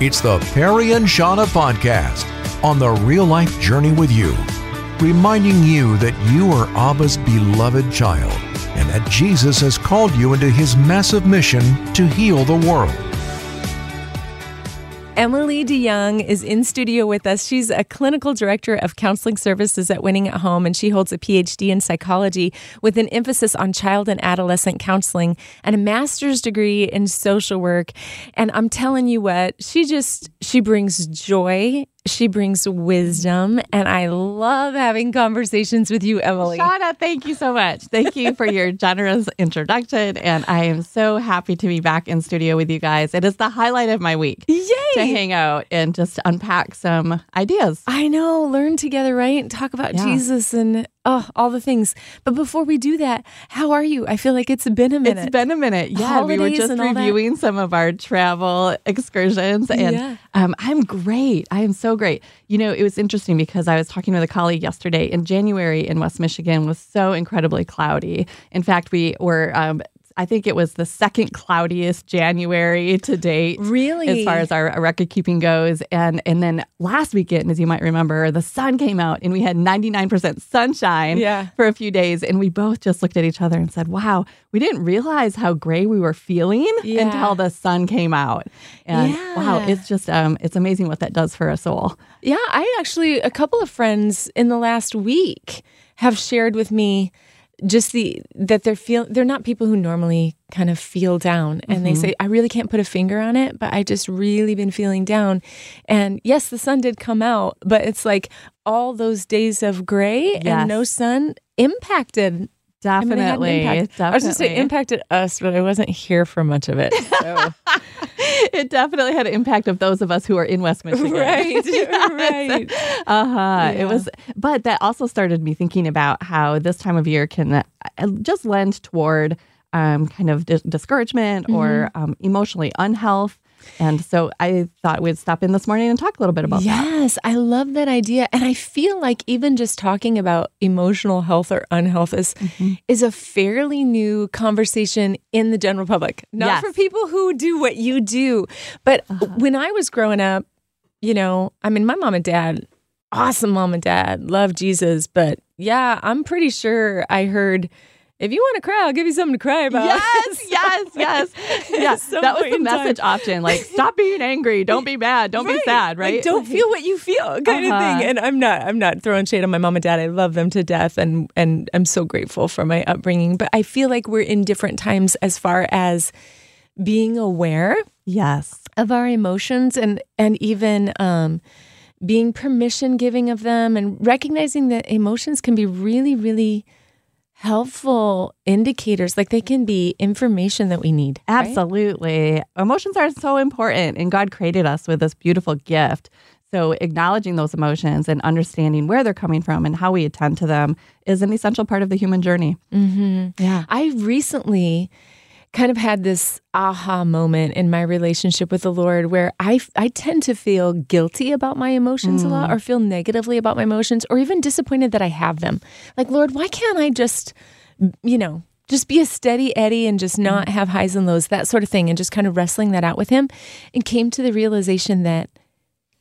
It's the Perry and Shauna podcast on the real life journey with you, reminding you that you are Abba's beloved child and that Jesus has called you into his massive mission to heal the world. Emilie DeYoung is in studio with us. She's a clinical director of counseling services at Winning at Home, and she holds a PhD in psychology with an emphasis on child and adolescent counseling and a master's degree in social work. And I'm telling you what, she just she brings joy she brings wisdom, and I love having conversations with you, Emilie. Shauna, thank you so much. Thank you for your generous introduction. And I am so happy to be back in studio with you guys. It is the highlight of my week. Yay! To hang out and just unpack some ideas. I know, learn together, right? Talk about yeah. Jesus and Oh, all the things. But before we do that, how are you? I feel like it's been a minute. It's been a minute. Yeah, Holidays we were just reviewing some of our travel excursions, and yeah. um, I'm great. I am so great. You know, it was interesting because I was talking with a colleague yesterday. In January in West Michigan was so incredibly cloudy. In fact, we were um, I think it was the second cloudiest January to date. Really? As far as our record keeping goes. And and then last weekend, as you might remember, the sun came out and we had 99% sunshine yeah. for a few days. And we both just looked at each other and said, wow, we didn't realize how gray we were feeling yeah. until the sun came out. And yeah. wow, it's just um it's amazing what that does for a soul. Yeah, I actually a couple of friends in the last week have shared with me just the that they're feel they're not people who normally kind of feel down and mm-hmm. they say I really can't put a finger on it but I just really been feeling down and yes the sun did come out but it's like all those days of gray yes. and no sun impacted Definitely, I, mean, definitely. I was just say impacted us, but I wasn't here for much of it. So. it definitely had an impact of those of us who are in West Michigan. Right, right. Uh huh. Yeah. It was, but that also started me thinking about how this time of year can uh, just lend toward um, kind of discouragement mm-hmm. or um, emotionally unhealth. And so I thought we'd stop in this morning and talk a little bit about yes, that. Yes, I love that idea. And I feel like even just talking about emotional health or unhealth is, mm-hmm. is a fairly new conversation in the general public. Not yes. for people who do what you do. But uh-huh. when I was growing up, you know, I mean, my mom and dad, awesome mom and dad, love Jesus. But yeah, I'm pretty sure I heard if you want to cry, I'll give you something to cry about. Yes, yes, yes. yes. that was the message time. option. Like, stop being angry. Don't be mad. Don't right. be sad. Right. Like, don't feel what you feel, kind uh-huh. of thing. And I'm not. I'm not throwing shade on my mom and dad. I love them to death, and and I'm so grateful for my upbringing. But I feel like we're in different times as far as being aware. Yes. Of our emotions, and and even. um being permission giving of them and recognizing that emotions can be really, really helpful indicators like they can be information that we need absolutely right? emotions are so important and god created us with this beautiful gift so acknowledging those emotions and understanding where they're coming from and how we attend to them is an essential part of the human journey mm-hmm. yeah i recently kind of had this aha moment in my relationship with the Lord where I, I tend to feel guilty about my emotions mm. a lot mm. or feel negatively about my emotions or even disappointed that I have them. Like, Lord, why can't I just, you know, just be a steady Eddie and just not mm. have highs and lows, that sort of thing, and just kind of wrestling that out with him and came to the realization that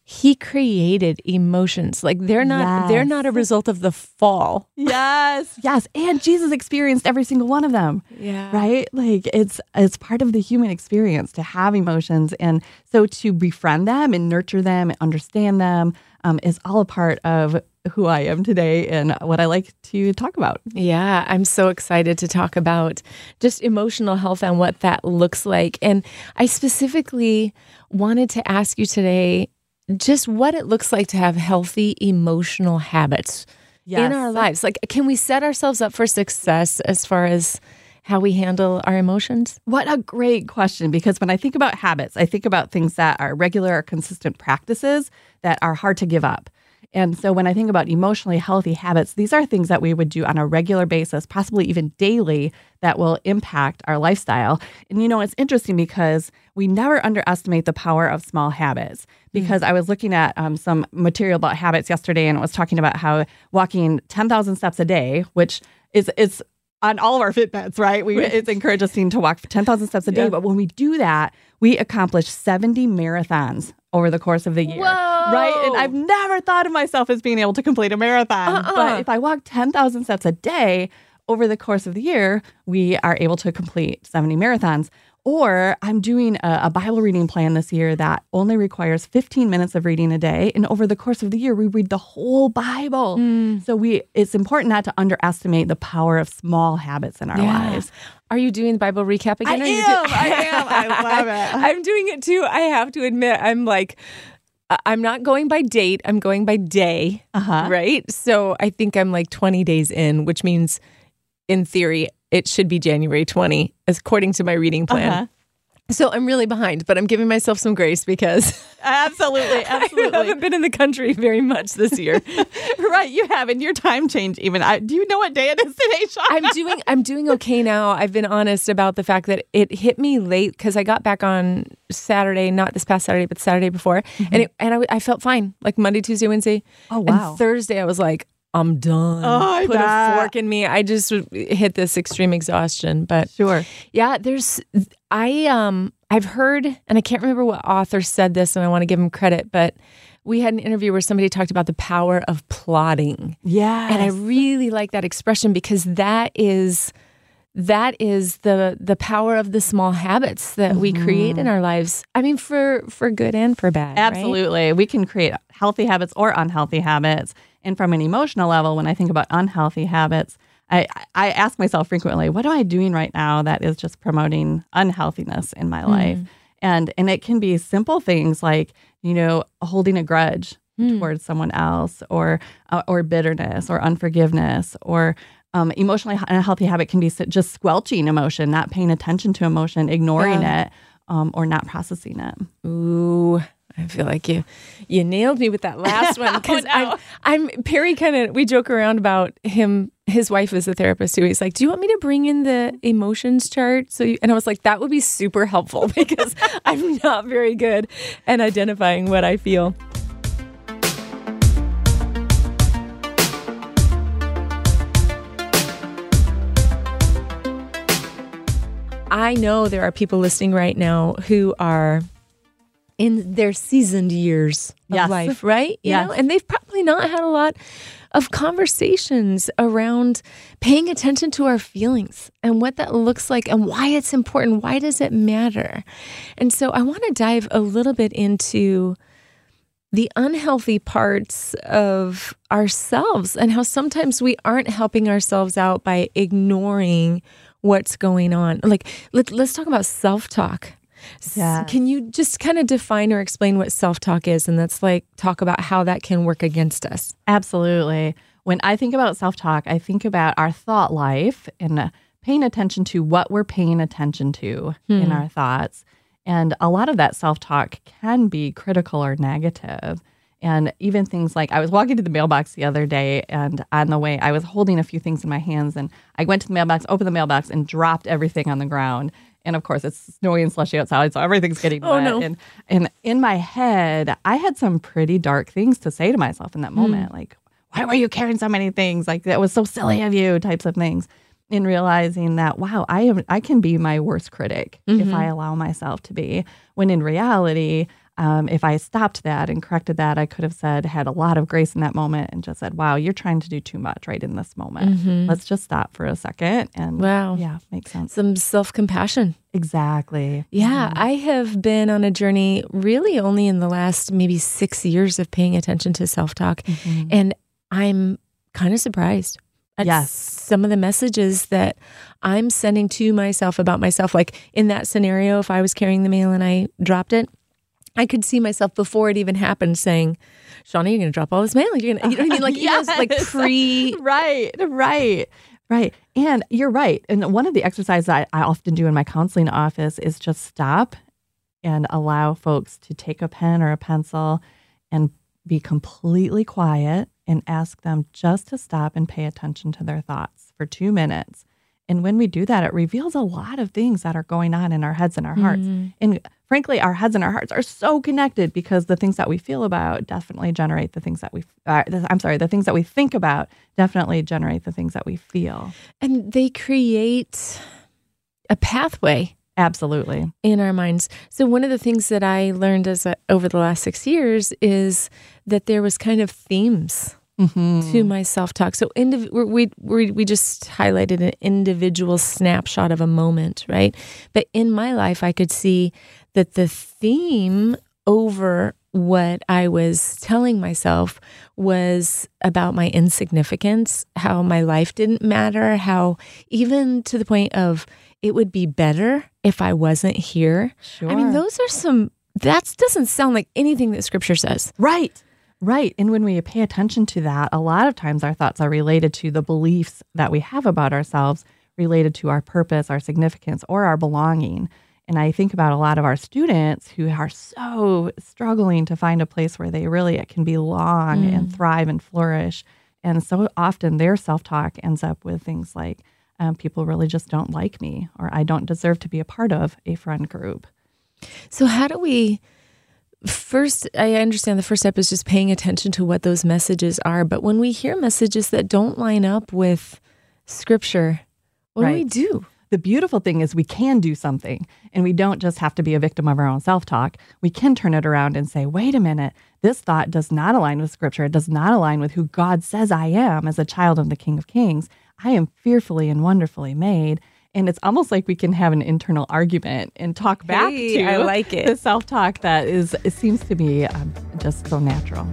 he created emotions like they're not yes. they're not a result of the fall yes yes and jesus experienced every single one of them yeah right like it's it's part of the human experience to have emotions and so to befriend them and nurture them and understand them um, is all a part of who I am today and what I like to talk about. Yeah, I'm so excited to talk about just emotional health and what that looks like. And I specifically wanted to ask you today just what it looks like to have healthy emotional habits yes. in our lives. Like, can we set ourselves up for success as far as how we handle our emotions? What a great question. Because when I think about habits, I think about things that are regular or consistent practices that are hard to give up. And so when I think about emotionally healthy habits, these are things that we would do on a regular basis, possibly even daily, that will impact our lifestyle. And you know, it's interesting because we never underestimate the power of small habits. Because mm-hmm. I was looking at um, some material about habits yesterday and it was talking about how walking 10,000 steps a day, which is, is on all of our Fitbits, right? We it's encouraged us to walk 10,000 steps a day. Yeah. But when we do that, we accomplish 70 marathons over the course of the year. Whoa. Right? And I've never thought of myself as being able to complete a marathon. Uh-uh. But if I walk 10,000 steps a day over the course of the year, we are able to complete 70 marathons. Or I'm doing a, a, Bible reading plan this year that only requires 15 minutes of reading a day. And over the course of the year, we read the whole Bible. Mm. So we it's important not to underestimate the power of small habits in our yeah. lives. Are you doing the Bible recap again? I am. I am. I love it. I'm doing it too. I have to admit, I'm like, I'm not going by date. I'm going by day. Uh-huh. Right. So I think I'm like 20 days in, which means in theory, it should be January 20, according to my reading plan. Uh-huh. So I'm really behind, but I'm giving myself some grace because absolutely, absolutely, I haven't been in the country very much this year. right, you haven't. Your time change even. I, do you know what day it is today, Sean? I'm doing. I'm doing okay now. I've been honest about the fact that it hit me late because I got back on Saturday, not this past Saturday, but Saturday before, mm-hmm. and it, and I, I felt fine. Like Monday, Tuesday, Wednesday. Oh wow. And Thursday, I was like, I'm done. Oh, I Put bet. a fork in me. I just hit this extreme exhaustion. But sure. Yeah, there's I um I've heard and I can't remember what author said this and I want to give him credit, but we had an interview where somebody talked about the power of plotting. Yeah. And I really like that expression because that is that is the the power of the small habits that mm-hmm. we create in our lives. I mean for for good and for bad. Absolutely. Right? We can create healthy habits or unhealthy habits. And from an emotional level, when I think about unhealthy habits, I, I ask myself frequently, what am I doing right now that is just promoting unhealthiness in my mm. life? And and it can be simple things like, you know, holding a grudge mm. towards someone else or uh, or bitterness or unforgiveness or um, emotionally unhealthy habit can be just squelching emotion, not paying attention to emotion, ignoring yeah. it, um, or not processing it. Ooh, I feel like you you nailed me with that last one because oh, no. I'm, I'm Perry. Kind of we joke around about him. His wife is a therapist too. He's like, "Do you want me to bring in the emotions chart?" So, you, and I was like, "That would be super helpful because I'm not very good at identifying what I feel." I know there are people listening right now who are in their seasoned years of yes. life, right? You yes. know, and they've probably not had a lot of conversations around paying attention to our feelings and what that looks like and why it's important. Why does it matter? And so I want to dive a little bit into the unhealthy parts of ourselves and how sometimes we aren't helping ourselves out by ignoring what's going on. Like, let, us talk about self Yes. Can you just kind of define or explain what self talk is? And that's like talk about how that can work against us. Absolutely. When I think about self talk, I think about our thought life and uh, paying attention to what we're paying attention to hmm. in our thoughts. And a lot of that self talk can be critical or negative. And even things like I was walking to the mailbox the other day, and on the way, I was holding a few things in my hands, and I went to the mailbox, opened the mailbox, and dropped everything on the ground. And of course, it's snowy and slushy outside, so everything's getting oh, wet. No. And and in my head, I had some pretty dark things to say to myself in that hmm. moment, mm. like, "Why were you carrying so many things? Like that was so silly of you," types of things. In realizing that, wow, I am I can be my worst critic mm-hmm. if I allow myself to be. When in reality, um, if I stopped that and corrected that, I could have said, had a lot of grace in that moment and just said, wow, you're trying to do too much right in this moment. Mm-hmm. Let's just stop for a second. And wow. Yeah, makes sense. Some self compassion. Exactly. Yeah. Mm-hmm. I have been on a journey really only in the last maybe six years of paying attention to self talk. Mm-hmm. And I'm kind of surprised. At yes. Some of the messages that I'm sending to myself about myself, like in that scenario, if I was carrying the mail and I dropped it, I could see myself before it even happened saying, Shauna, you're going to drop all this mail. You're gonna, you know what I mean? Like, yes. like pre. right, right, right. And you're right. And one of the exercises I, I often do in my counseling office is just stop and allow folks to take a pen or a pencil and be completely quiet and ask them just to stop and pay attention to their thoughts for two minutes And when we do that, it reveals a lot of things that are going on in our heads and our hearts. And frankly, our heads and our hearts are so connected because the things that we feel about definitely generate the things that we, uh, I'm sorry, the things that we think about definitely generate the things that we feel. And they create a pathway Absolutely. in our minds. So one of the things that I learned as a, over the last six years is that there was kind of themes Mm-hmm. to my self talk. So indiv- we we we just highlighted an individual snapshot of a moment, right? But in my life, I could see that the theme over what I was telling myself was about my insignificance, how my life didn't matter, how even to the point of it would be better if I wasn't here. Sure. I mean, those are some. That doesn't sound like anything that Scripture says. Right. Right. And when we pay attention to that, a lot of times our thoughts are related to the beliefs that we have about ourselves, related to our purpose, our significance, or our belonging. And I think about a lot of our students who are so struggling to find a place where they really can belong and thrive and flourish. And so often their self talk ends up with things like, um, people really just don't like me, or I don't deserve to be a part of a friend group. So, how do we first? I understand the first step is just paying attention to what those messages are. But when we hear messages that don't line up with scripture, what do we do? the beautiful thing is we can do something and we don't just have to be a victim of our own self-talk we can turn it around and say wait a minute this thought does not align with scripture it does not align with who god says i am as a child of the king of kings i am fearfully and wonderfully made and it's almost like we can have an internal argument and talk back Hey, to I like it. the self-talk that is it seems to be um, just so natural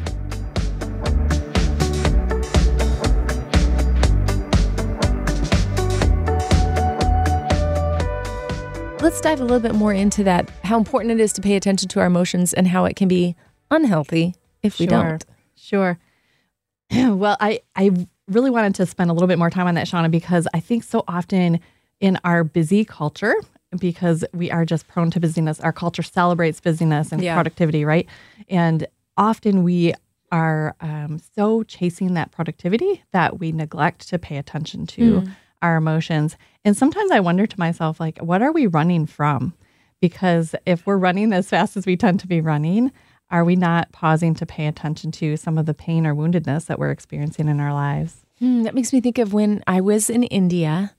Let's dive a little bit more into that. How important it is to pay attention to our emotions and how it can be unhealthy if we don't. Sure. well, I, I really wanted to spend a little bit more time on that, Shauna, because I think so often in our busy culture, because we are just prone to busyness, our culture celebrates busyness and Yeah. productivity, right? And often we are um, so chasing that productivity that we neglect to pay attention to our emotions. And sometimes I wonder to myself, like, what are we running from? Because if we're running as fast as we tend to be running, are we not pausing to pay attention to some of the pain or woundedness that we're experiencing in our lives? Hmm, that makes me think of when I was in India.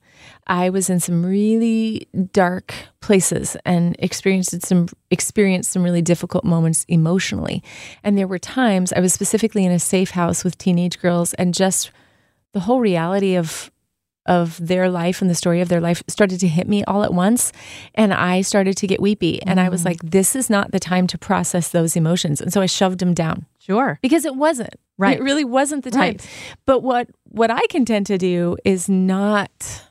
I was in some really dark places and experienced some experienced some really difficult moments emotionally. And there were times I was specifically in a safe house with teenage girls and just the whole reality of of their life and the story of their life started to hit me all at once and I started to get weepy and I was mm. like this is not the time to process those emotions and so I shoved them down Sure. because it wasn't Right. it really wasn't the time Right. but what what i can tend to do is not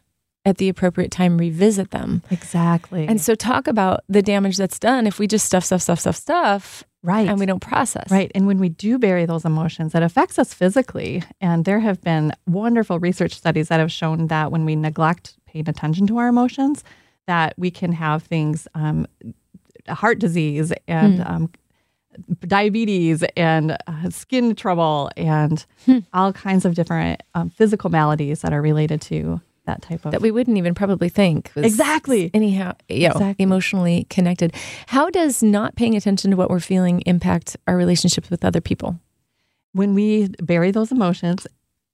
at the appropriate time revisit them Exactly. and so talk about the damage that's done if we just stuff stuff stuff stuff stuff right. and we don't process Right. And when we do bury those emotions, it affects us physically. And there have been wonderful research studies that have shown that when we neglect paying attention to our emotions, that we can have things, um, heart disease and um, diabetes and uh, skin trouble and all kinds of different um, physical maladies that are related to that type of. that we wouldn't even probably think was Exactly. anyhow you know, Exactly. emotionally connected how does not paying attention to what we're feeling impact our relationships with other people when we bury those emotions,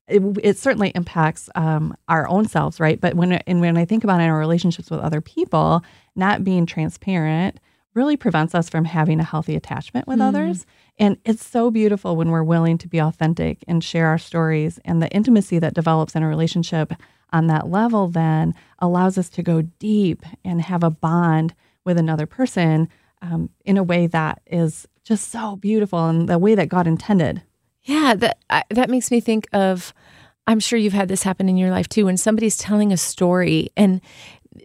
it, it certainly impacts um, our own selves, right? But when and when I think about in our relationships with other people, not being transparent really prevents us from having a healthy attachment with others. And it's so beautiful when we're willing to be authentic and share our stories, and the intimacy that develops in a relationship on that level then allows us to go deep and have a bond with another person um, in a way that is just so beautiful and the way that God intended. Yeah, that I, that makes me think of. I'm sure you've had this happen in your life too. When somebody's telling a story, and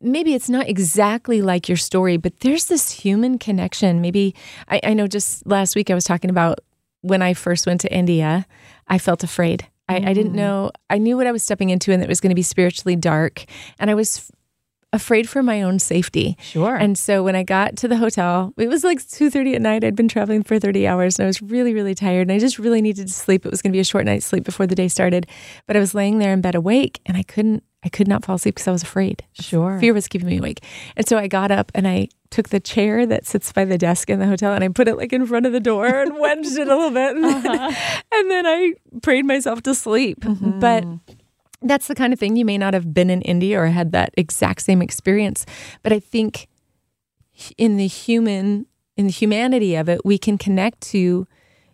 maybe it's not exactly like your story, but there's this human connection. Maybe I, I know. Just last week, I was talking about when I first went to India. I felt afraid. I, I didn't mm. know. I knew what I was stepping into, and it was going to be spiritually dark, and I was f- afraid for my own safety. Sure. And so when I got to the hotel, it was like 2:30 at night. I'd been traveling for 30 hours and I was really really tired and I just really needed to sleep. It was going to be a short night's sleep before the day started. But I was laying there in bed awake and I couldn't I could not fall asleep because I was afraid. Sure. Fear was keeping me awake. And so I got up and I took the chair that sits by the desk in the hotel and I put it like in front of the door and wedged it a little bit. And, uh-huh. then, and then I prayed myself to sleep. Mm-hmm. But that's the kind of thing you may not have been in India or had that exact same experience. But I think in the human, in the humanity of it, we can connect to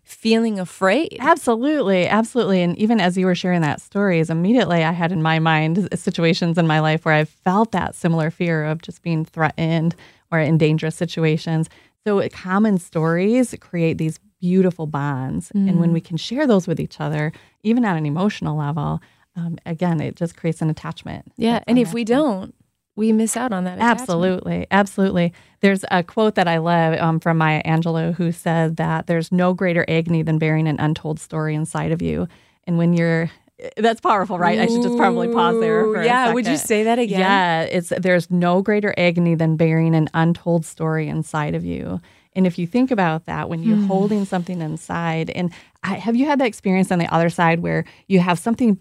feeling afraid. Absolutely, absolutely. And even as you were sharing that story, is immediately I had in my mind situations in my life where I felt that similar fear of just being threatened or in dangerous situations. So common stories create these beautiful bonds, mm. and when we can share those with each other, even at an emotional level, um, again, it just creates an attachment. Yeah, and if we don't, we miss out on that. Absolutely, absolutely. There's a quote that I love um, from Maya Angelou who said that there's no greater agony than bearing an untold story inside of you. And when you're that's powerful, right? Ooh, I should just probably pause there. yeah, would you say that again? Yeah, it's there's no greater agony than bearing an untold story inside of you. And if you think about that, when you're hmm. holding something inside, and I, have you had that experience on the other side where you have something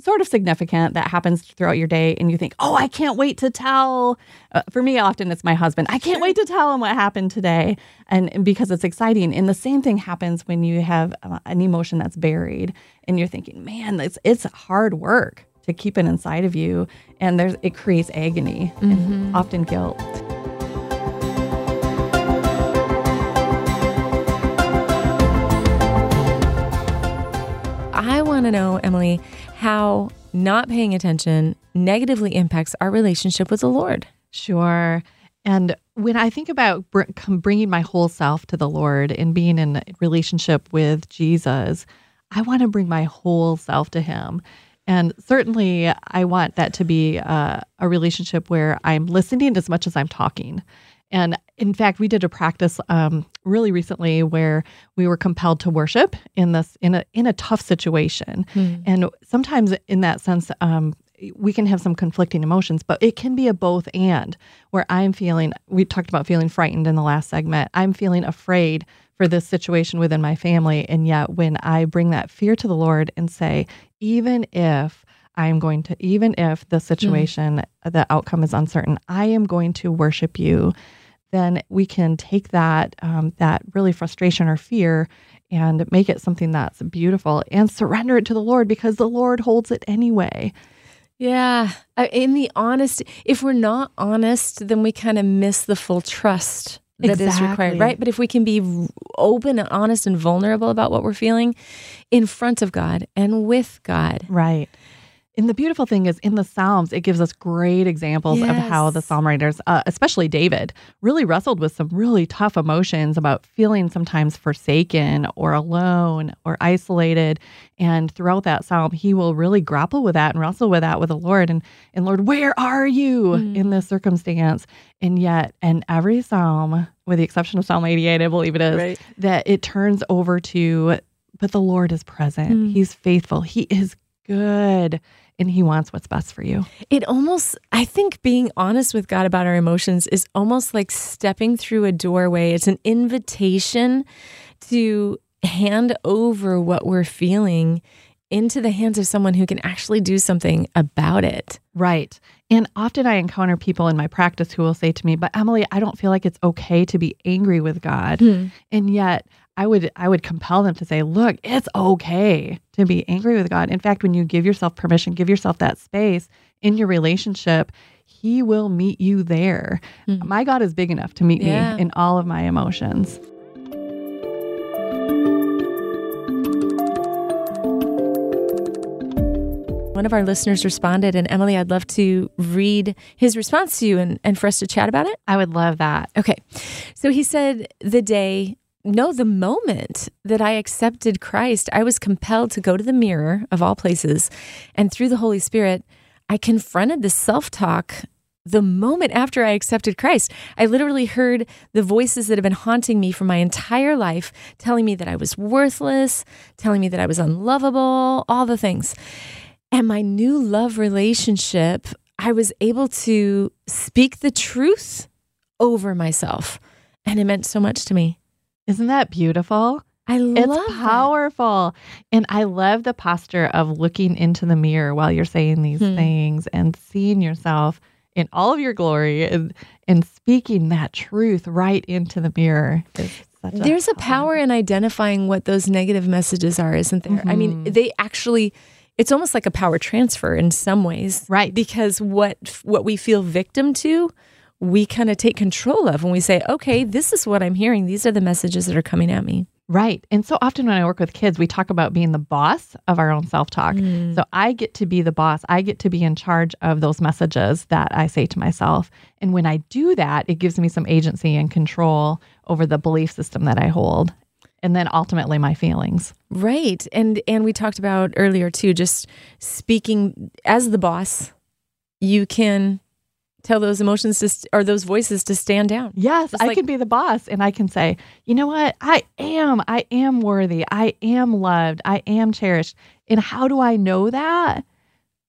sort of significant that happens throughout your day and you think, oh, I can't wait to tell. Uh, for me, often it's my husband. I can't wait to tell him what happened today. And, and because it's exciting. And the same thing happens when you have uh, an emotion that's buried and you're thinking, man, it's, it's hard work to keep it inside of you. And there's, it creates agony mm-hmm. and often guilt. I want to know, Emilie, how not paying attention negatively impacts our relationship with the Lord. Sure. And when I think about bringing my whole self to the Lord and being in a relationship with Jesus, I want to bring my whole self to Him. And certainly, I want that to be a, a relationship where I'm listening as much as I'm talking. And in fact, we did a practice um, really recently where we were compelled to worship in this in a in a tough situation. Mm. And sometimes, in that sense, um, we can have some conflicting emotions, but it can be a both and. Where I'm feeling, we talked about feeling frightened in the last segment. I'm feeling afraid for this situation within my family, and yet when I bring that fear to the Lord and say, even if I'm going to, even if the situation, mm. the outcome is uncertain, I am going to worship you then we can take that um, that really frustration or fear and make it something that's beautiful and surrender it to the Lord because the Lord holds it anyway. Yeah. In the honest, if we're not honest, then we kind of miss the full trust that exactly. is required, right? But if we can be open and honest and vulnerable about what we're feeling in front of God and with God. Right. And the beautiful thing is in the Psalms, it gives us great examples yes. of how the psalm writers, uh, especially David, really wrestled with some really tough emotions about feeling sometimes forsaken or alone or isolated. And throughout that psalm, he will really grapple with that and wrestle with that with the Lord. And, and Lord, where are you mm. in this circumstance? And yet, in every psalm, with the exception of Psalm 88, I believe it is, right. that it turns over to, but the Lord is present. Mm. He's faithful. He is good and he wants what's best for you. It almost, I think being honest with God about our emotions is almost like stepping through a doorway. It's an invitation to hand over what we're feeling into the hands of someone who can actually do something about it. Right. And often I encounter people in my practice who will say to me, But Emilie, I don't feel like it's okay to be angry with God. Hmm. And yet, I would I would compel them to say, look, it's okay to be angry with God. In fact, when you give yourself permission, give yourself that space in your relationship, he will meet you there. Mm-hmm. My God is big enough to meet yeah. me in all of my emotions. One of our listeners responded, and Emilie, I'd love to read his response to you and, and for us to chat about it. I would love that. Okay. So he said, The day no, the moment that I accepted Christ, I was compelled to go to the mirror of all places. And through the Holy Spirit, I confronted the self talk the moment after I accepted Christ. I literally heard the voices that have been haunting me for my entire life, telling me that I was worthless, telling me that I was unlovable, all the things. And my new love relationship, I was able to speak the truth over myself. And it meant so much to me. Isn't that beautiful? I love It's that. powerful. And I love the posture of looking into the mirror while you're saying these Hmm. things and seeing yourself in all of your glory and, and speaking that truth right into the mirror. There's a power in identifying what those negative messages are, isn't there? I mean, Mm-hmm. they actually it's almost like a power transfer in some ways. Right. Because what what we feel victim to, we kind of take control of when we say, "Okay, this is what I'm hearing. These are the messages that are coming at me." Right. And so often when I work with kids, we talk about being the boss of our own self talk. Mm. So I get to be the boss. I get to be in charge of those messages that I say to myself. And when I do that, it gives me some agency and control over the belief system that I hold. And then ultimately my feelings. Right. And and we talked about earlier too just speaking as the boss, you can tell those emotions to st- or those voices to stand down. Yes, Just I like- can be the boss and I can say, you know what? I am. I am worthy. I am loved. I am cherished. And how do I know that?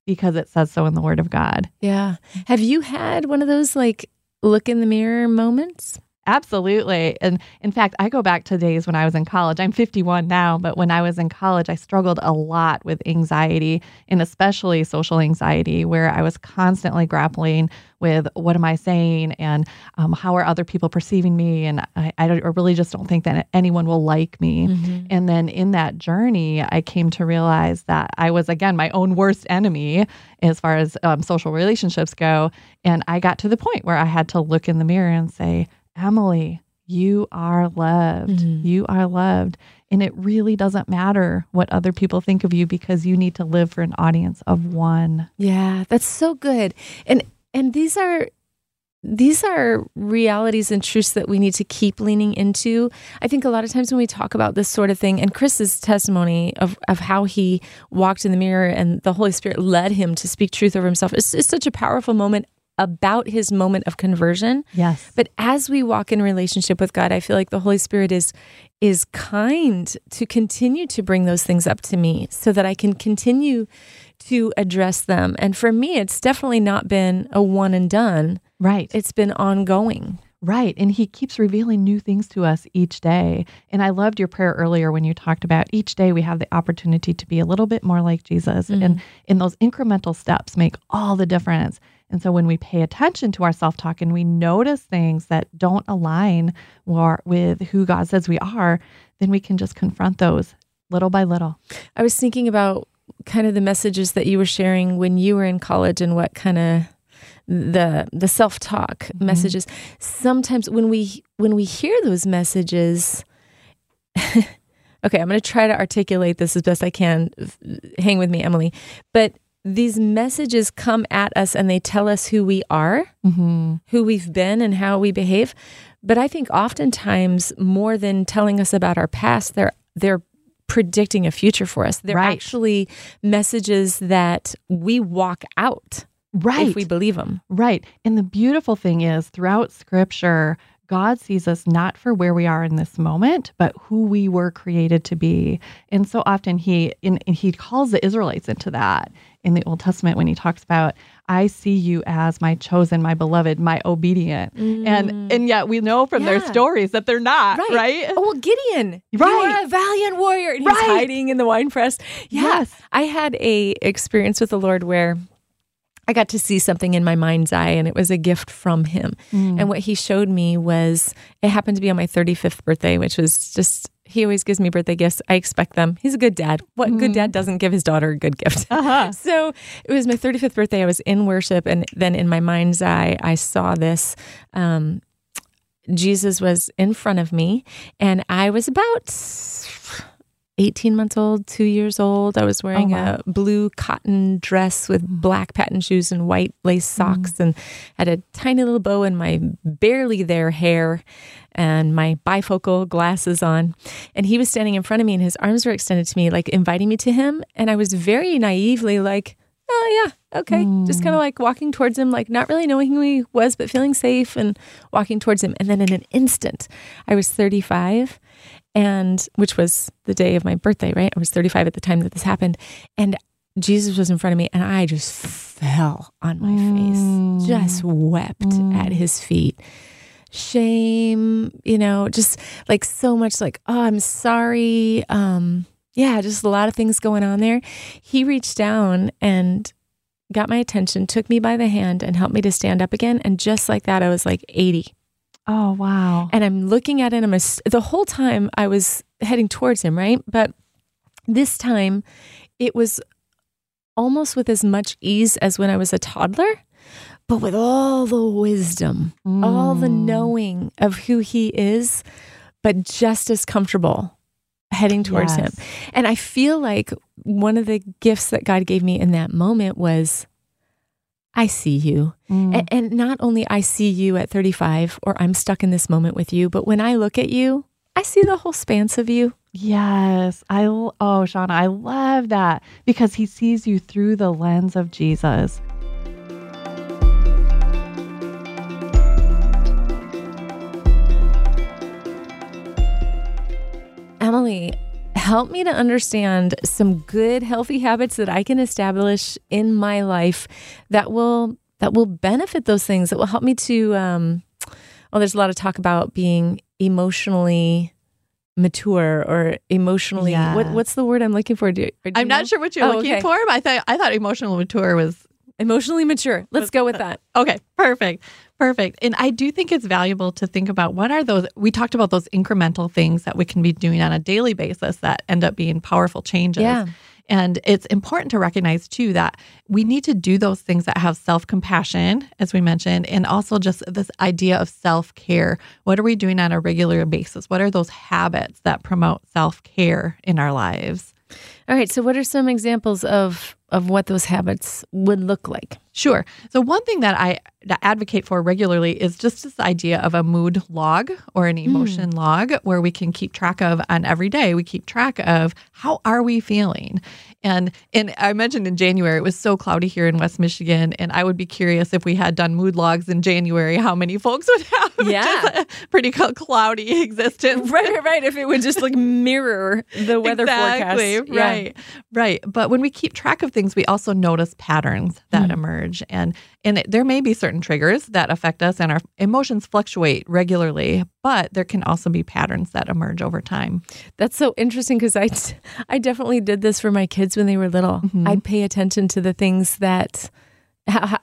Because it says so in the word of God. Yeah. Have you had one of those like look in the mirror moments? Absolutely. And in fact, I go back to days when I was in college. I'm 51 now, but when I was in college, I struggled a lot with anxiety and especially social anxiety, where I was constantly grappling with what am I saying and um, how are other people perceiving me? And I, I, don't, I really just don't think that anyone will like me. And then in that journey, I came to realize that I was, again, my own worst enemy as far as um, social relationships go. And I got to the point where I had to look in the mirror and say, Emilie, you are loved. Mm-hmm. You are loved. And it really doesn't matter what other people think of you because you need to live for an audience of one. Yeah, that's so good. And and these are these are realities and truths that we need to keep leaning into. I think a lot of times when we talk about this sort of thing, and Chris's testimony of, of how he walked in the mirror and the Holy Spirit led him to speak truth over himself it's, is such a powerful moment about his moment of conversion. Yes. But as we walk in relationship with God, I feel like the Holy Spirit is is kind to continue to bring those things up to me so that I can continue to address them. And for me, it's definitely not been a one and done. Right. It's been ongoing. Right. And he keeps revealing new things to us each day. And I loved your prayer earlier when you talked about each day we have the opportunity to be a little bit more like Jesus. Mm-hmm. And in those incremental steps make all the difference. And so when we pay attention to our self talk and we notice things that don't align war- with who God says we are, then we can just confront those little by little. I was thinking about kind of the messages that you were sharing when you were in college and what kind of the the self-talk mm-hmm. messages. Sometimes when we when we hear those messages okay i'm going to try to articulate this as best i can. Hang with me emilie. But these messages come at us and they tell us who we are Mm-hmm. who we've been and how we behave. But I think oftentimes more than telling us about our past, they're they're predicting a future for us. They're Right. actually messages that we walk out Right. if we believe them. Right. And the beautiful thing is, throughout scripture, God sees us not for where we are in this moment, but who we were created to be. And so often he in, and he calls the Israelites into that in the Old Testament when he talks about, I see you as my chosen, my beloved, my obedient. And and yet we know from their Mm. Stories that they're not, right? Oh, well, Gideon. You Right. are a valiant warrior. And he's Right. hiding in the wine press. Yeah. Yes. I had a experience with the Lord where I got to see something in my mind's eye and it was a gift from him. And what he showed me was it happened to be on my 35th birthday, which was just he always gives me birthday gifts. I expect them. He's a good dad. What good dad doesn't give his daughter a good gift? Uh-huh. so it was my 35th birthday. I was in worship, and then in my mind's eye, I saw this. Um, Jesus was in front of me, and I was about 18 months old, two years old. I was oh, wearing wow. a blue cotton dress with black patent shoes and white lace mm. socks, and had a tiny little bow in my barely there hair and my bifocal glasses on. And he was standing in front of me, and his arms were extended to me, like inviting me to him. And I was very naively like, oh, yeah, okay. Just mm. kind of like walking towards him, like not really knowing who he was, but feeling safe and walking towards him. And then in an instant, I was 35 and which was the day of my birthday, right? I was 35 at the time that this happened. And Jesus was in front of me and I just fell on my face, just wept at his feet. shame, you know, just like so much like, oh, I'm sorry. Um, yeah, just a lot of things going on there. He reached down and got my attention, took me by the hand, and helped me to stand up again. And just like that, I was like 80. Oh, wow. And I'm looking at him. the whole time I was heading towards him, right? But this time it was almost with as much ease as when I was a toddler, but with all the wisdom, mm. all the mm. knowing of who he is, but just as comfortable heading towards yes. him. And I feel like one of the gifts that God gave me in that moment was I see you. Mm. And, and, not only I see you at 35 or I'm stuck in this moment with you, but when I look at you, I see the whole span of you. Yes. I oh, Shauna, I love that because he sees you through the lens of Jesus. Emilie, help me to understand some good healthy habits that I can establish in my life that will that will benefit those things that will help me to um well there's a lot of talk about being emotionally mature or emotionally yes. what, what's the word I'm looking for? Do, do I'm know? not sure what you're oh, looking okay. for, but I thought I thought emotional mature was emotionally mature. Let's go with that. Okay, perfect. Perfect. And I do think it's valuable to think about what are those we talked about those incremental things that we can be doing on a daily basis that end up being powerful changes. Yeah. And it's important to recognize too that we need to do those things that have self compassion, as we mentioned, and also just this idea of self care. What are we doing on a regular basis? What are those habits that promote self care in our lives? All right. So, what are some examples of of what those habits would look like? Sure. So one thing that I advocate for regularly is just this idea of a mood log or an emotion mm. log where we can keep track of on every day we keep track of how are we feeling. And and I mentioned in January it was so cloudy here in West Michigan and I would be curious if we had done mood logs in January how many folks would have yeah. pretty cloudy existence. Right, right, right. If it would just like mirror the weather exactly, forecast. Right. Yeah. Right. But when we keep track of things we also notice patterns that mm. emerge and and it, there may be certain triggers that affect us and our emotions fluctuate regularly but there can also be patterns that emerge over time that's so interesting because I, I definitely did this for my kids when they were little mm-hmm. i'd pay attention to the things that uh,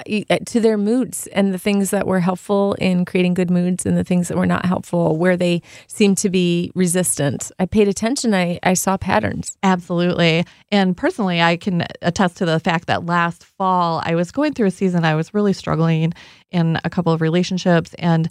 to their moods and the things that were helpful in creating good moods and the things that were not helpful where they seemed to be resistant. I paid attention. I, I saw patterns. Absolutely. And personally i can attest to the fact that last fall i was going through a season i was really struggling in a couple of relationships and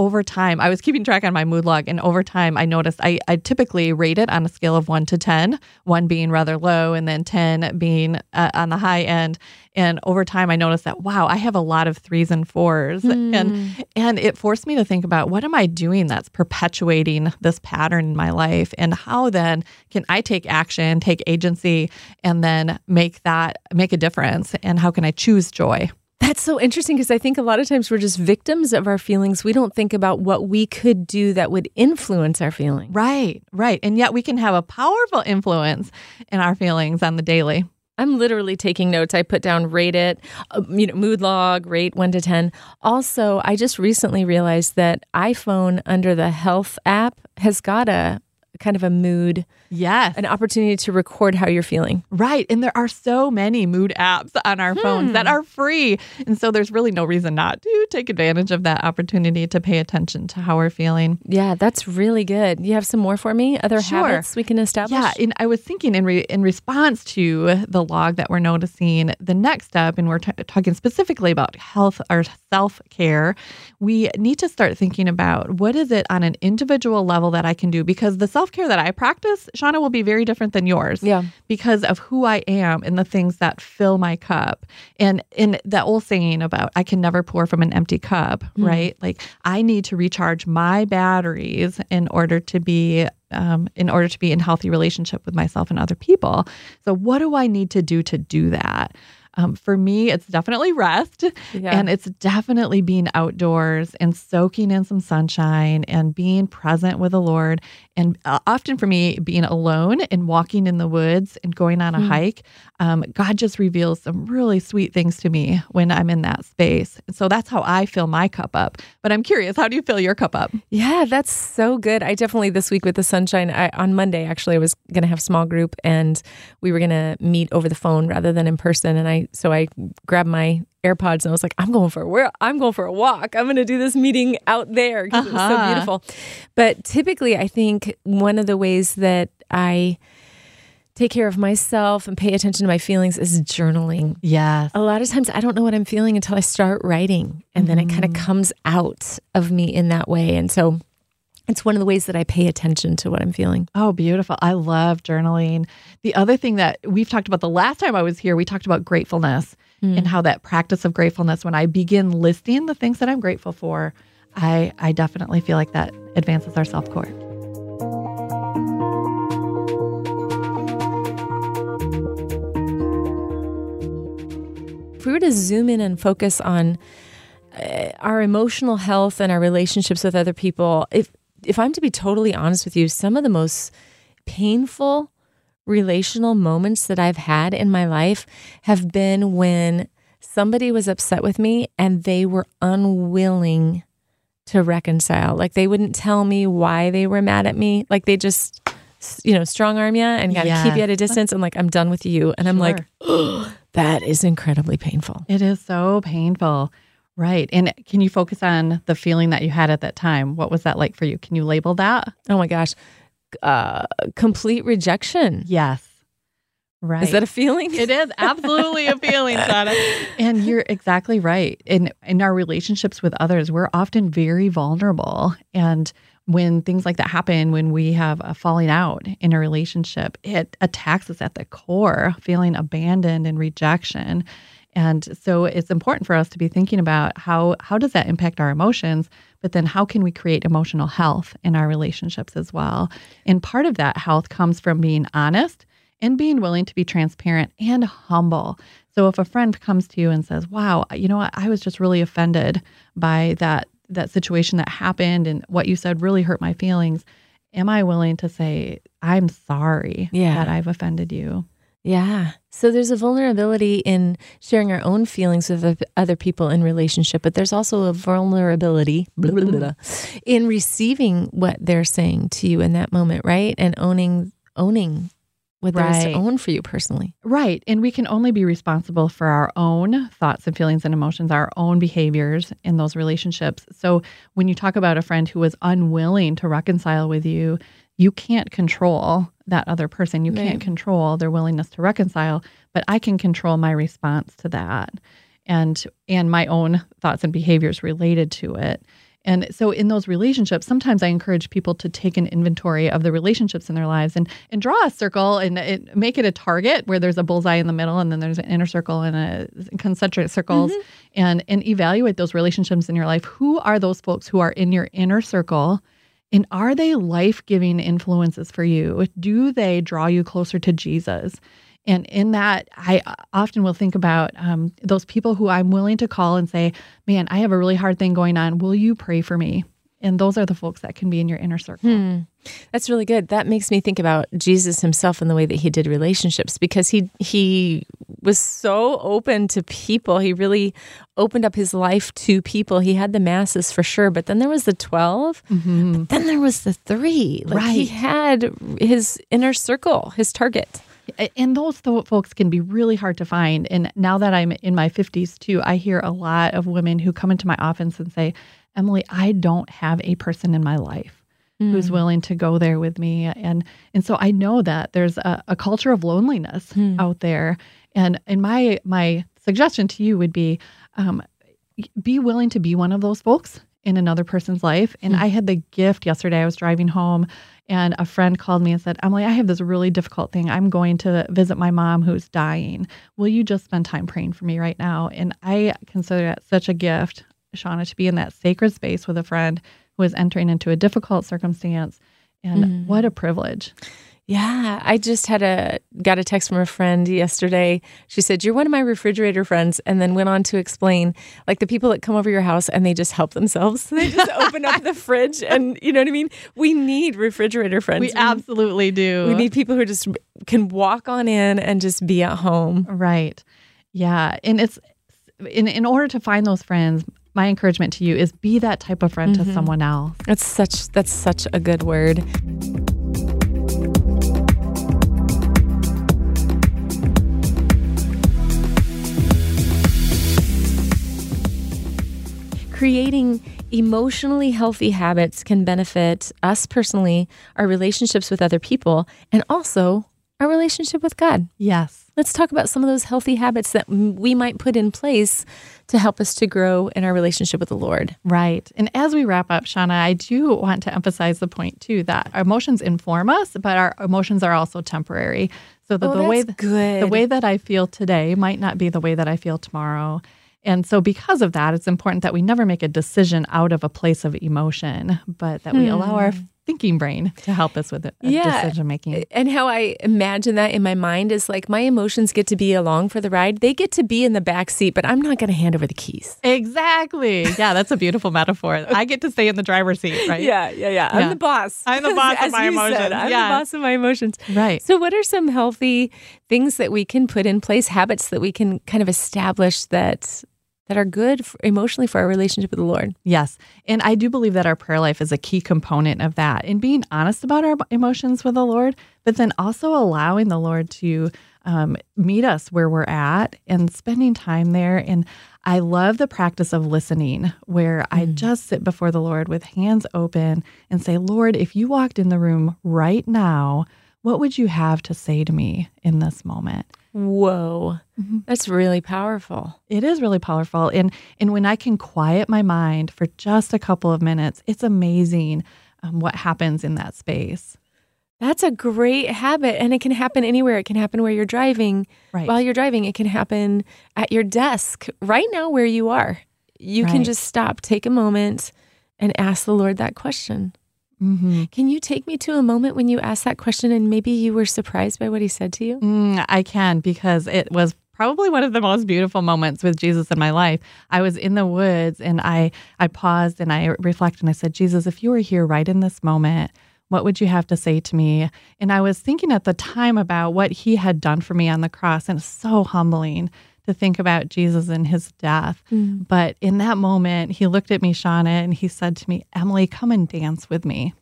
over time, I was keeping track on my mood log, and over time, I noticed I, I typically rate it on a scale of one to 10, one being rather low, and then 10 being uh, on the high end. And over time, I noticed that, wow, I have a lot of threes and fours. Mm. And, and it forced me to think about what am I doing that's perpetuating this pattern in my life? And how then can I take action, take agency, and then make that, make a difference? And how can I choose joy? That's so interesting because I think a lot of times we're just victims of our feelings. We don't think about what we could do that would influence our feelings. Right, right. And yet we can have a powerful influence in our feelings on the daily. I'm literally taking notes. I put down rate it, uh, you know, mood log, rate 1 to 10. Also, I just recently realized that iPhone under the health app has got a kind of a mood. Yes. An opportunity to record how you're feeling. Right. And there are so many mood apps on our hmm. phones that are free. And so there's really no reason not to take advantage of that opportunity to pay attention to how we're feeling. Yeah, that's really good. You have some more for me? Other sure. habits we can establish? Yeah. And I was thinking in, re- in response to the log that we're noticing, the next step, and we're t- talking specifically about health or self care, we need to start thinking about what is it on an individual level that I can do because the self care that I practice, Shauna, will be very different than yours. Yeah. Because of who I am and the things that fill my cup. And in that old saying about I can never pour from an empty cup, mm. right? Like I need to recharge my batteries in order to be um, in order to be in healthy relationship with myself and other people. So what do I need to do to do that? Um, for me, it's definitely rest, Yeah. and it's definitely being outdoors and soaking in some sunshine and being present with the Lord. And uh, often for me, being alone and walking in the woods and going on a hike, um, God just reveals some really sweet things to me when I'm in that space. And so that's how I fill my cup up. But I'm curious, how do you fill your cup up? Yeah, that's so good. I definitely this week with the sunshine. I, on Monday, actually, I was going to have small group, and we were going to meet over the phone rather than in person. And I so I grabbed my AirPods and I was like, I'm going for a where I'm going for a walk. I'm going to do this meeting out there because it was so Uh-huh. beautiful. But typically, I think one of the ways that I take care of myself and pay attention to my feelings is journaling Yeah. a lot of times I don't know what I'm feeling until I start writing, and then it kind of comes out of me in that way. And so it's one of the ways that I pay attention to what I'm feeling. Oh, beautiful. I love journaling. The other thing that we've talked about the last time I was here, we talked about gratefulness and how that practice of gratefulness, when I begin listing the things that I'm grateful for, I, I definitely feel like that advances our self court. If we were to zoom in and focus on uh, our emotional health and our relationships with other people, if if I'm to be totally honest with you, some of the most painful relational moments that I've had in my life have been when somebody was upset with me and they were unwilling to reconcile. Like they wouldn't tell me why they were mad at me. Like they just, you know, strong arm you and kind of keep you at a distance and like, I'm done with you. And I'm like, Sure. that is incredibly painful. It is so painful. Right. And can you focus on the feeling that you had at that time? What was that like for you? Can you label that? Oh my gosh. Uh, complete rejection. Yes. Right. Is that a feeling? It is absolutely a feeling, Shauna. And you're exactly right. In in our relationships with others, we're often very vulnerable. And when things like that happen, when we have a falling out in a relationship, it attacks us at the core, feeling abandoned and rejection. And so it's important for us to be thinking about how how does that impact our emotions, but then how can we create emotional health in our relationships as well? And part of that health comes from being honest and being willing to be transparent and humble. So if a friend comes to you and says, "Wow, you know what? I was just really offended by that that situation that happened and what you said really hurt my feelings." Am I willing to say, "I'm sorry Yeah. that I've offended you?" Yeah. So there's a vulnerability in sharing our own feelings with other people in relationship, but there's also a vulnerability blah, blah, blah, in receiving what they're saying to you in that moment, right? And owning owning what there is to Right. own for you personally. Right. And we can only be responsible for our own thoughts and feelings and emotions, our own behaviors in those relationships. So when you talk about a friend who is unwilling to reconcile with you, you can't control that other person. You Right. can't control their willingness to reconcile, but I can control my response to that and and my own thoughts and behaviors related to it. And so in those relationships, sometimes I encourage people to take an inventory of the relationships in their lives and and draw a circle and it, make it a target where there's a bullseye in the middle and then there's an inner circle and a concentric circles mm-hmm. and and evaluate those relationships in your life. Who are those folks who are in your inner circle? And are they life giving influences for you? Do they draw you closer to Jesus? And in that, I often will think about um, those people who I'm willing to call and say, Man, I have a really hard thing going on. Will you pray for me? And those are the folks that can be in your inner circle. Hmm. That's really good. That makes me think about Jesus himself and the way that he did relationships because he he was so open to people. He really opened up his life to people. He had the masses for sure, but then there was the 12, mm-hmm. but then there was the 3. Like he had his inner circle, his target. And those th- folks can be really hard to find. And now that I'm in my 50s too, I hear a lot of women who come into my office and say, Emilie, I don't have a person in my life who's hmm. willing to go there with me. And and so I know that there's a, a culture of loneliness hmm. out there. And and my my suggestion to you would be um, be willing to be one of those folks in another person's life. And I had the gift yesterday. I was driving home and a friend called me and said, Emilie, I have this really difficult thing. I'm going to visit my mom who's dying. Will you just spend time praying for me right now? And I consider that such a gift, Shauna, to be in that sacred space with a friend who is entering into a difficult circumstance. And what a privilege. Yeah, I just had a got a text from a friend yesterday. She said, "You're one of my refrigerator friends," and then went on to explain like the people that come over your house and they just help themselves. They just open up the fridge, and you know what I mean. We need refrigerator friends. We absolutely do. We need people who just can walk on in and just be at home. Right. Yeah, and it's in in order to find those friends. My encouragement to you is be that type of friend to mm-hmm. someone else. That's such that's such a good word. Creating emotionally healthy habits can benefit us personally, our relationships with other people, and also our relationship with God. Yes. Let's talk about some of those healthy habits that we might put in place to help us to grow in our relationship with the Lord. Right. And as we wrap up, Shauna, I do want to emphasize the point too that our emotions inform us, but our emotions are also temporary. So the, Oh, the way good. the way that I feel today might not be the way that I feel tomorrow. And so because of that, it's important that we never make a decision out of a place of emotion, but that we allow our hmm. Thinking brain to help us with it, Hmm. Yeah. decision making. And how I imagine that in my mind is like my emotions get to be along for the ride. They get to be in the back seat, but I'm not going to hand over the keys. Exactly. Yeah, that's a beautiful metaphor. I get to stay in the driver's seat, right? yeah, yeah. Yeah. I'm the boss. I'm the boss of my you said. I'm Yeah. the boss of my emotions. Right. So, what are some healthy things that we can put in place, habits that we can kind of establish that that are good for, emotionally for our relationship with the Lord? Yes. And I do believe that our prayer life is a key component of that in being honest about our emotions with the Lord, but then also allowing the Lord to um, meet us where we're at and spending time there. And I love the practice of listening, where I just sit before the Lord with hands open and say, Lord, if you walked in the room right now, what would you have to say to me in this moment? Whoa, that's really powerful. It is really powerful. And and when I can quiet my mind for just a couple of minutes, it's amazing um, what happens in that space. That's a great habit, and it can happen anywhere. It can happen where you're driving. Right. While you're driving, it can happen at your desk right now where you are. You can just stop, take a moment, and ask the Lord that question. Mm-hmm. Can you take me to a moment when you asked that question and maybe you were surprised by what he said to you? Mm, I can because it was probably one of the most beautiful moments with Jesus in my life. I was in the woods and I I paused and I reflected and I said, Jesus, if you were here right in this moment, what would you have to say to me? And I was thinking at the time about what he had done for me on the cross, and it's so humbling to think about Jesus and his death. Mm. But in that moment, he looked at me, Shauna, and he said to me, Emilie, come and dance with me.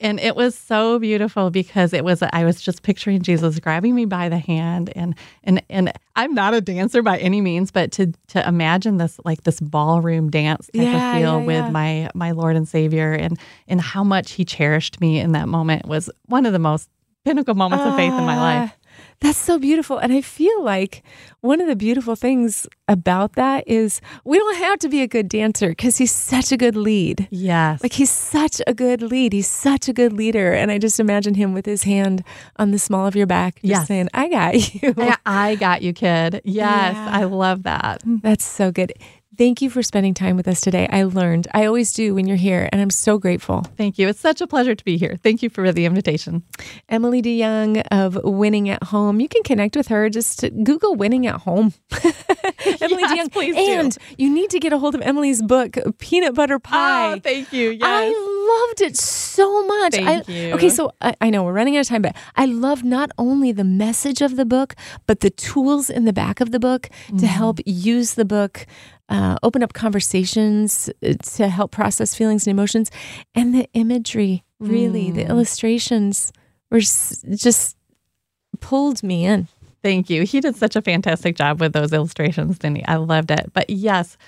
And it was so beautiful because it was I was just picturing Jesus grabbing me by the hand and and and I'm not a dancer by any means, but to to imagine this like this ballroom dance type Yeah, of feel yeah, with yeah. my my Lord and Savior and and how much he cherished me in that moment was one of the most pinnacle moments of faith in my ah, life. That's so beautiful. And I feel like one of the beautiful things about that is we don't have to be a good dancer because he's such a good lead. Yes. Like he's such a good lead. He's such a good leader. And I just imagine him with his hand on the small of your back, just Yes. saying, I got you. I, I got you, kid. Yes, Yeah. I love that. That's so good. Thank you for spending time with us today. I learned. I always do when you're here, and I'm so grateful. Thank you. It's such a pleasure to be here. Thank you for the invitation. Emilie DeYoung of Winning at Home. You can connect with her. Just Google Winning at Home. Emilie Yes, DeYoung. please do. and you need to get a hold of Emilie's book, Peanut Butter Pie. Oh, thank you. Yes. I loved it so much. Thank I, you. Okay, so I, I know we're running out of time, but I love not only the message of the book, but the tools in the back of the book Mm-hmm. to help use the book, uh, open up conversations, uh, to help process feelings and emotions, and the imagery. Really, Mm. the illustrations were s- just pulled me in. Thank you. He did such a fantastic job with those illustrations, didn't he? I loved it. But yes,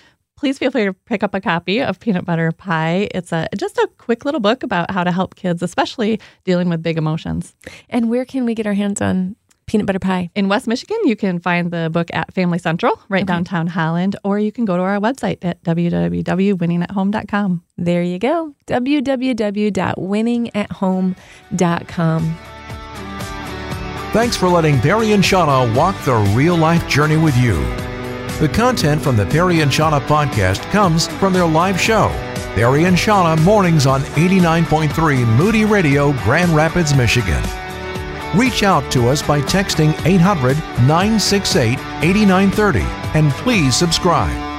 please feel free to pick up a copy of Peanut Butter Pie. It's a just a quick little book about how to help kids, especially dealing with big emotions. And where can we get our hands on peanut butter pie? In West Michigan, you can find the book at Family Central, right downtown Holland, or you can go to our website at www.winningathome.com. There you go. www.winningathome.com. Thanks for letting Perry and Shauna walk the real life journey with you. The content from the Perry and Shauna podcast comes from their live show, Perry and Shauna Mornings on 89.3 Moody Radio, Grand Rapids, Michigan. Reach out to us by texting 800 968 8930 and please subscribe.